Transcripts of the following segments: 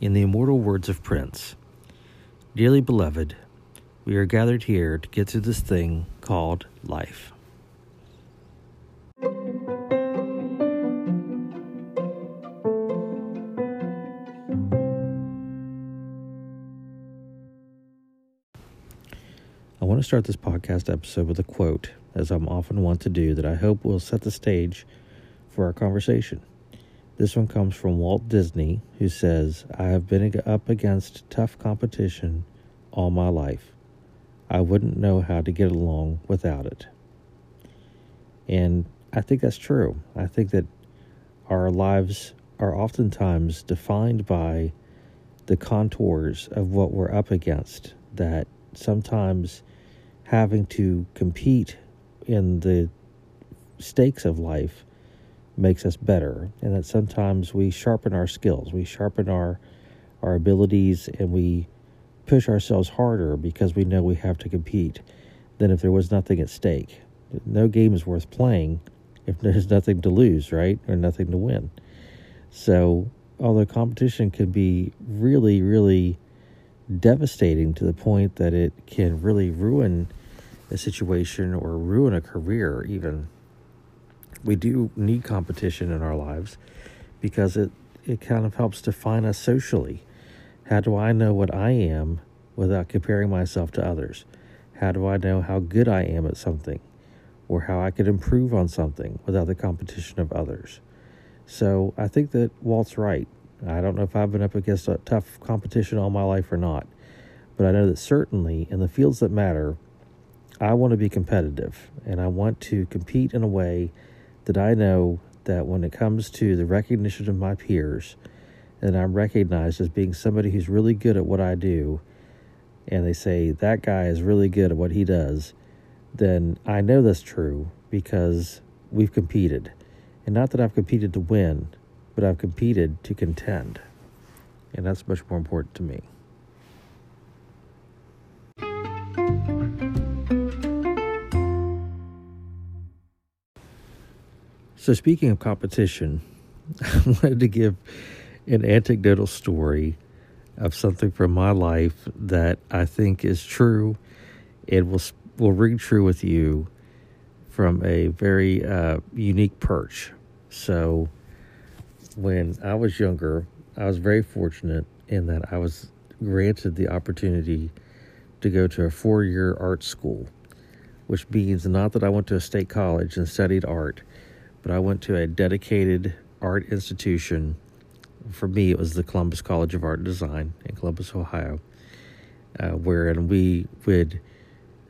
In the immortal words of Prince Dearly beloved, we are gathered here to get through this thing called life. I want to start this podcast episode with a quote, as I'm often wont to do, that I hope will set the stage for our conversation. This one comes from Walt Disney, who says, I have been up against tough competition all my life. I wouldn't know how to get along without it. And I think that's true. I think that our lives are oftentimes defined by the contours of what we're up against, that sometimes having to compete in the stakes of life makes us better and that sometimes we sharpen our skills we sharpen our our abilities and we push ourselves harder because we know we have to compete than if there was nothing at stake no game is worth playing if there's nothing to lose right or nothing to win so although competition can be really really devastating to the point that it can really ruin a situation or ruin a career, even. We do need competition in our lives because it, it kind of helps define us socially. How do I know what I am without comparing myself to others? How do I know how good I am at something or how I could improve on something without the competition of others? So I think that Walt's right. I don't know if I've been up against a tough competition all my life or not, but I know that certainly in the fields that matter, I want to be competitive and I want to compete in a way that I know that when it comes to the recognition of my peers, and I'm recognized as being somebody who's really good at what I do, and they say that guy is really good at what he does, then I know that's true because we've competed. And not that I've competed to win, but I've competed to contend. And that's much more important to me. So, speaking of competition, I wanted to give an anecdotal story of something from my life that I think is true. It will will ring true with you from a very uh, unique perch. So, when I was younger, I was very fortunate in that I was granted the opportunity to go to a four year art school, which means not that I went to a state college and studied art but I went to a dedicated art institution. For me, it was the Columbus College of Art and Design in Columbus, Ohio, uh, wherein we would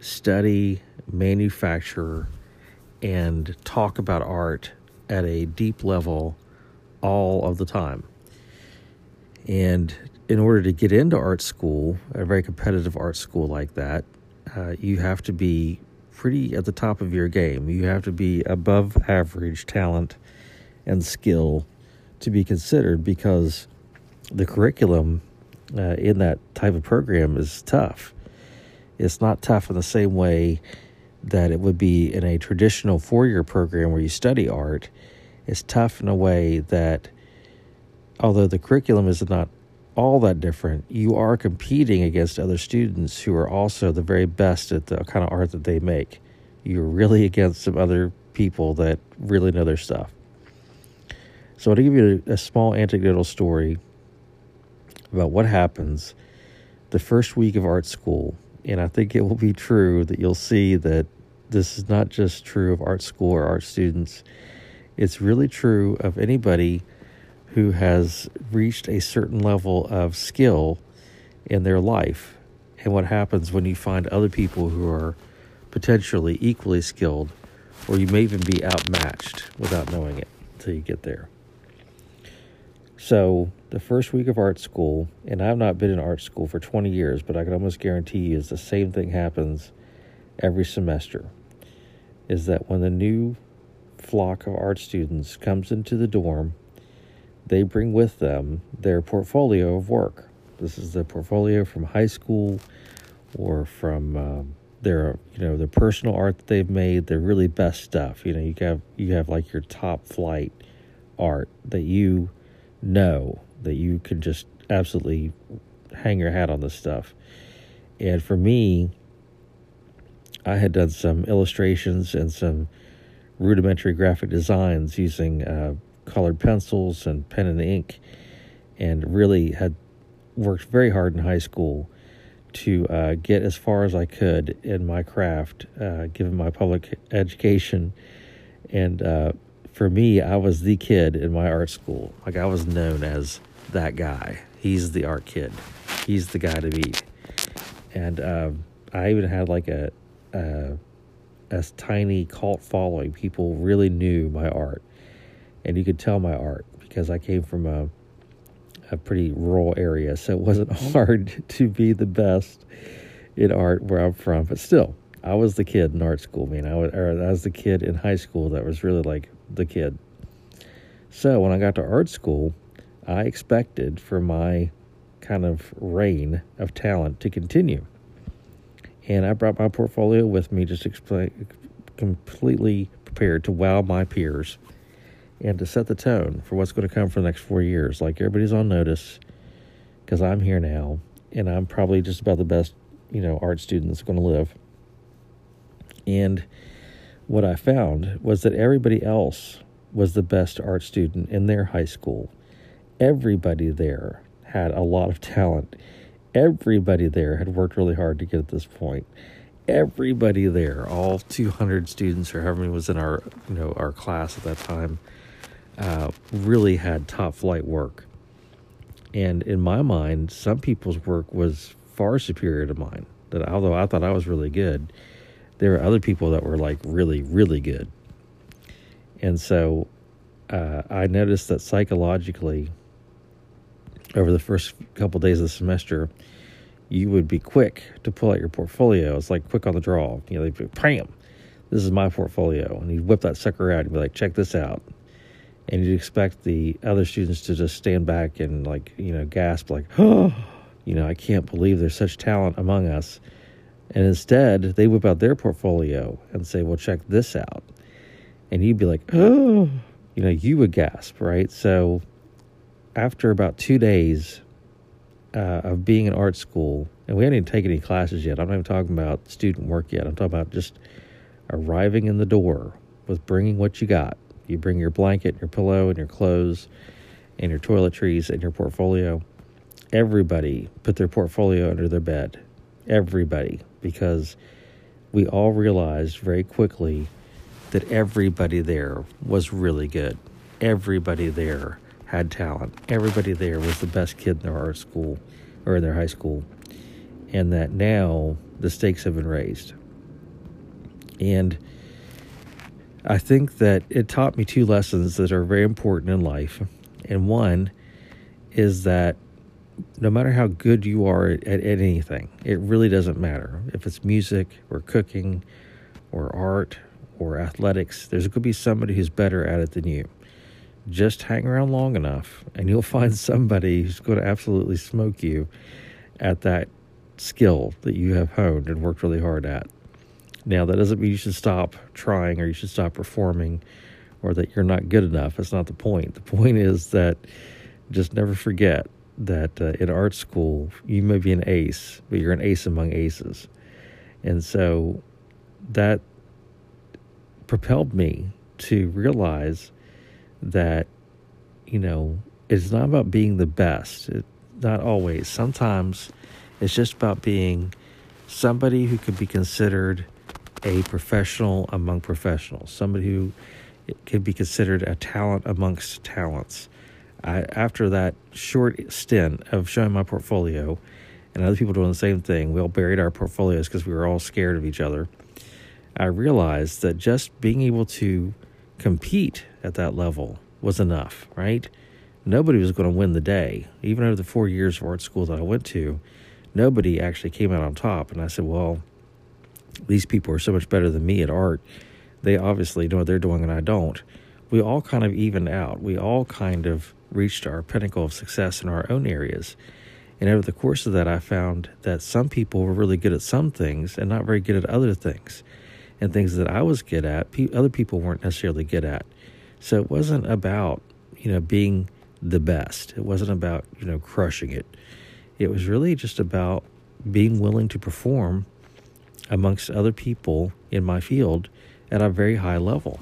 study, manufacture, and talk about art at a deep level all of the time. And in order to get into art school, a very competitive art school like that, uh, you have to be pretty at the top of your game. You have to be above average talent and skill to be considered because the curriculum uh, in that type of program is tough. It's not tough in the same way that it would be in a traditional four year program where you study art. It's tough in a way that, although the curriculum is not all that different, you are competing against other students who are also the very best at the kind of art that they make. You're really against some other people that really know their stuff. So, to give you a, a small anecdotal story about what happens the first week of art school, and I think it will be true that you'll see that this is not just true of art school or art students, it's really true of anybody who has reached a certain level of skill in their life. And what happens when you find other people who are potentially equally skilled, or you may even be outmatched without knowing it until you get there. So, the first week of art school, and I've not been in art school for 20 years, but I can almost guarantee you is the same thing happens every semester. Is that when the new flock of art students comes into the dorm, they bring with them their portfolio of work. This is the portfolio from high school or from um, their you know the personal art that they've made. Their really best stuff. You know you have you have like your top flight art that you know that you can just absolutely hang your hat on this stuff. And for me, I had done some illustrations and some rudimentary graphic designs using uh, colored pencils and pen and ink, and really had worked very hard in high school to uh, get as far as I could in my craft, uh, given my public education. And uh, for me, I was the kid in my art school. Like I was known as that guy. He's the art kid. He's the guy to beat. And um, I even had like a, a a tiny cult following. People really knew my art, and you could tell my art because I came from a a pretty rural area, so it wasn't hard to be the best in art where I'm from. But still, I was the kid in art school. I mean, I was, I was the kid in high school that was really like the kid. So when I got to art school, I expected for my kind of reign of talent to continue. And I brought my portfolio with me, just explain, completely prepared to wow my peers and to set the tone for what's going to come for the next four years. Like everybody's on notice because I'm here now, and I'm probably just about the best, you know, art student that's going to live. And what I found was that everybody else was the best art student in their high school. Everybody there had a lot of talent. Everybody there had worked really hard to get at this point. Everybody there, all 200 students or however many was in our, you know, our class at that time, uh, really had top flight work. And in my mind, some people's work was far superior to mine. That although I thought I was really good, there were other people that were like really, really good. And so uh, I noticed that psychologically, over the first couple days of the semester, you would be quick to pull out your portfolio. It's like quick on the draw. You know, they'd be, bam, this is my portfolio. And you'd whip that sucker out and be like, check this out and you'd expect the other students to just stand back and like you know gasp like oh! You know i can't believe there's such talent among us. And instead they whip out their portfolio and say well check this out. And you'd be like oh! You know you would gasp right? So after about two days uh, of being in art school and we hadn't even taken any classes yet i'm not even talking about student work yet i'm talking about just arriving in the door with bringing what you got you bring your blanket, your pillow, and your clothes, and your toiletries and your portfolio. Everybody put their portfolio under their bed. Everybody, because we all realized very quickly that everybody there was really good. Everybody there had talent. Everybody there was the best kid in their art school or in their high school. And that now the stakes have been raised. And I think that it taught me two lessons that are very important in life. And one is that no matter how good you are at, at, anything, it really doesn't matter. If it's music or cooking or art or athletics, there's going to be somebody who's better at it than you. Just hang around long enough and you'll find somebody who's going to absolutely smoke you at that skill that you have honed and worked really hard at. Now, that doesn't mean you should stop trying or you should stop performing or that you're not good enough. That's not the point. The point is that just never forget that uh, in art school, you may be an ace, but you're an ace among aces. And so that propelled me to realize that, you know, it's not about being the best. It, not always. Sometimes it's just about being somebody who could be considered a professional among professionals, somebody who could be considered a talent amongst talents. I, after that short stint of showing my portfolio and other people doing the same thing, we all buried our portfolios because we were all scared of each other. I realized that just being able to compete at that level was enough, right? Nobody was going to win the day. Even over the four years of art school that I went to, nobody actually came out on top. And I said, well, these people are so much better than me at art. They obviously know what they're doing and I don't. We all kind of evened out. We all kind of reached our pinnacle of success in our own areas. And over the course of that, I found that some people were really good at some things and not very good at other things. And things that I was good at, other people weren't necessarily good at. So it wasn't about, you know, being the best. It wasn't about, you know, crushing it. It was really just about being willing to perform amongst other people in my field at a very high level.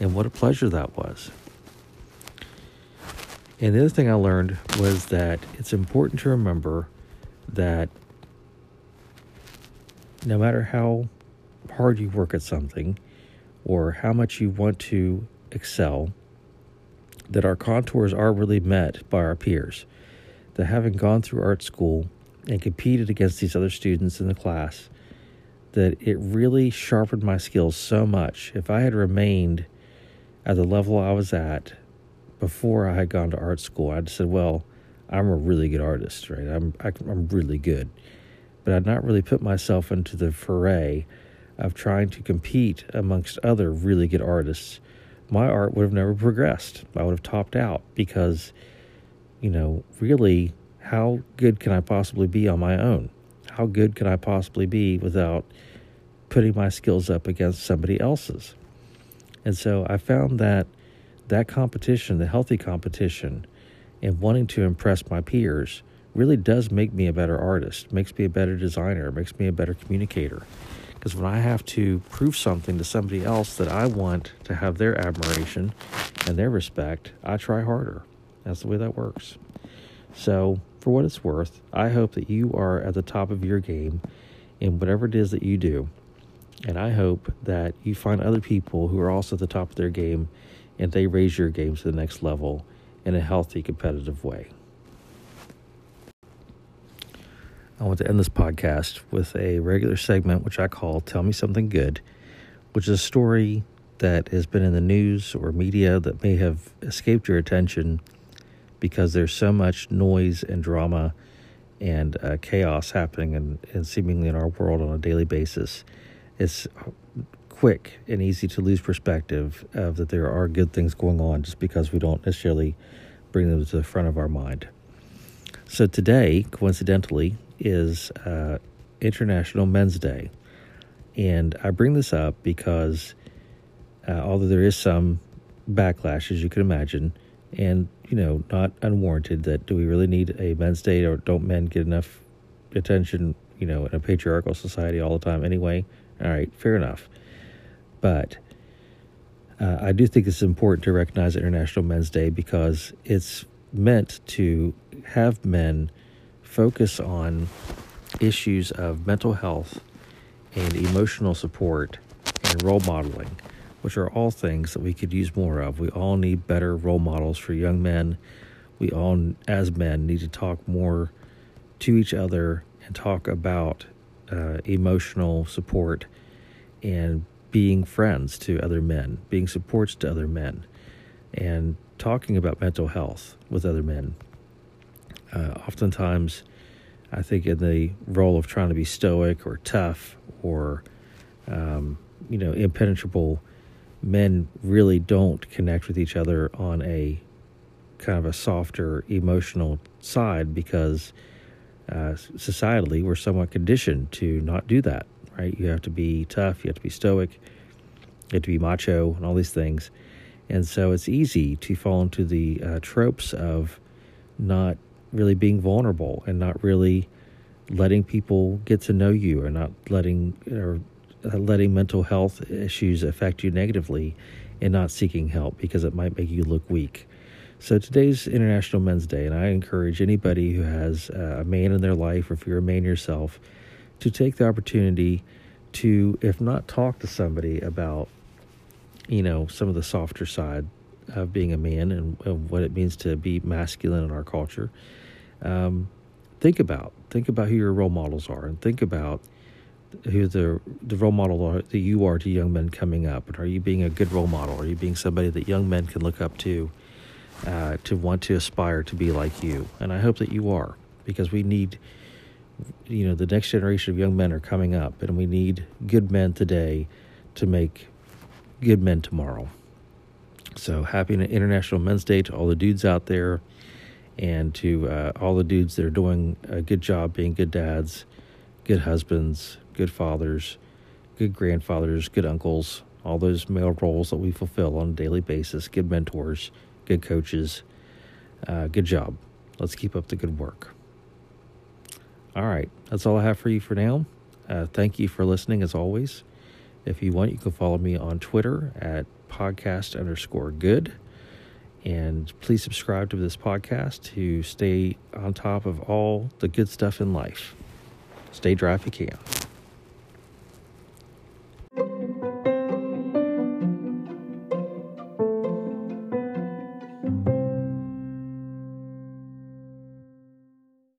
And what a pleasure that was. And the other thing I learned was that it's important to remember that no matter how hard you work at something or how much you want to excel, that our contours are really met by our peers. That having gone through art school and competed against these other students in the class, that it really sharpened my skills so much. If I had remained at the level I was at before I had gone to art school, I'd said, well, I'm a really good artist, right? I'm I, am i am really good, but I'd not really put myself into the foray of trying to compete amongst other really good artists. My art would have never progressed. I would have topped out because, you know, really, how good can I possibly be on my own? How good can I possibly be without putting my skills up against somebody else's? And so I found that that competition, the healthy competition, and wanting to impress my peers really does make me a better artist, makes me a better designer, makes me a better communicator. Because when I have to prove something to somebody else that I want to have their admiration and their respect, I try harder. That's the way that works. So, for what it's worth, I hope that you are at the top of your game in whatever it is that you do. And I hope that you find other people who are also at the top of their game and they raise your game to the next level in a healthy, competitive way. I want to end this podcast with a regular segment which I call Tell Me Something Good, which is a story that has been in the news or media that may have escaped your attention because there's so much noise and drama and uh, chaos happening and, and seemingly in our world on a daily basis. It's quick and easy to lose perspective of that there are good things going on just because we don't necessarily bring them to the front of our mind. So today, coincidentally, is uh, International Men's Day. And I bring this up because uh, although there is some backlash, as you can imagine, and you know, not unwarranted, that do we really need a men's day or don't men get enough attention, you know, in a patriarchal society all the time anyway? All right, fair enough. But uh, I do think it's important to recognize International Men's Day because it's meant to have men focus on issues of mental health and emotional support and role modeling, which are all things that we could use more of. We all need better role models for young men. We all, as men, need to talk more to each other and talk about uh, emotional support and being friends to other men, being supports to other men, and talking about mental health with other men. Uh, oftentimes, I think in the role of trying to be stoic or tough or, um, you know, impenetrable, men really don't connect with each other on a kind of a softer emotional side because uh, societally we're somewhat conditioned to not do that right? You have to be tough, you have to be stoic, you have to be macho, and all these things. And so it's easy to fall into the uh, tropes of not really being vulnerable and not really letting people get to know you or not letting or uh, letting mental health issues affect you negatively and not seeking help because it might make you look weak. So today's International Men's Day, and I encourage anybody who has a man in their life, or if you're a man yourself, to take the opportunity to, if not talk to somebody about, you know, some of the softer side of being a man and, and what it means to be masculine in our culture, um, think about think about who your role models are, and think about who the the role model are, that you are to young men coming up. And are you being a good role model? Are you being somebody that young men can look up to, uh, to want to aspire to be like you? And I hope that you are, because we need you know the next generation of young men are coming up and we need good men today to make good men tomorrow so happy international men's day to all the dudes out there and to uh, all the dudes that are doing a good job being good dads good husbands good fathers good grandfathers good uncles all those male roles that we fulfill on a daily basis good mentors good coaches Uh, good job. Let's keep up the good work. All right, that's all I have for you for now. Uh, thank you for listening as always. If you want, you can follow me on Twitter at podcast underscore good. And please subscribe to this podcast to stay on top of all the good stuff in life. Stay dry if you can.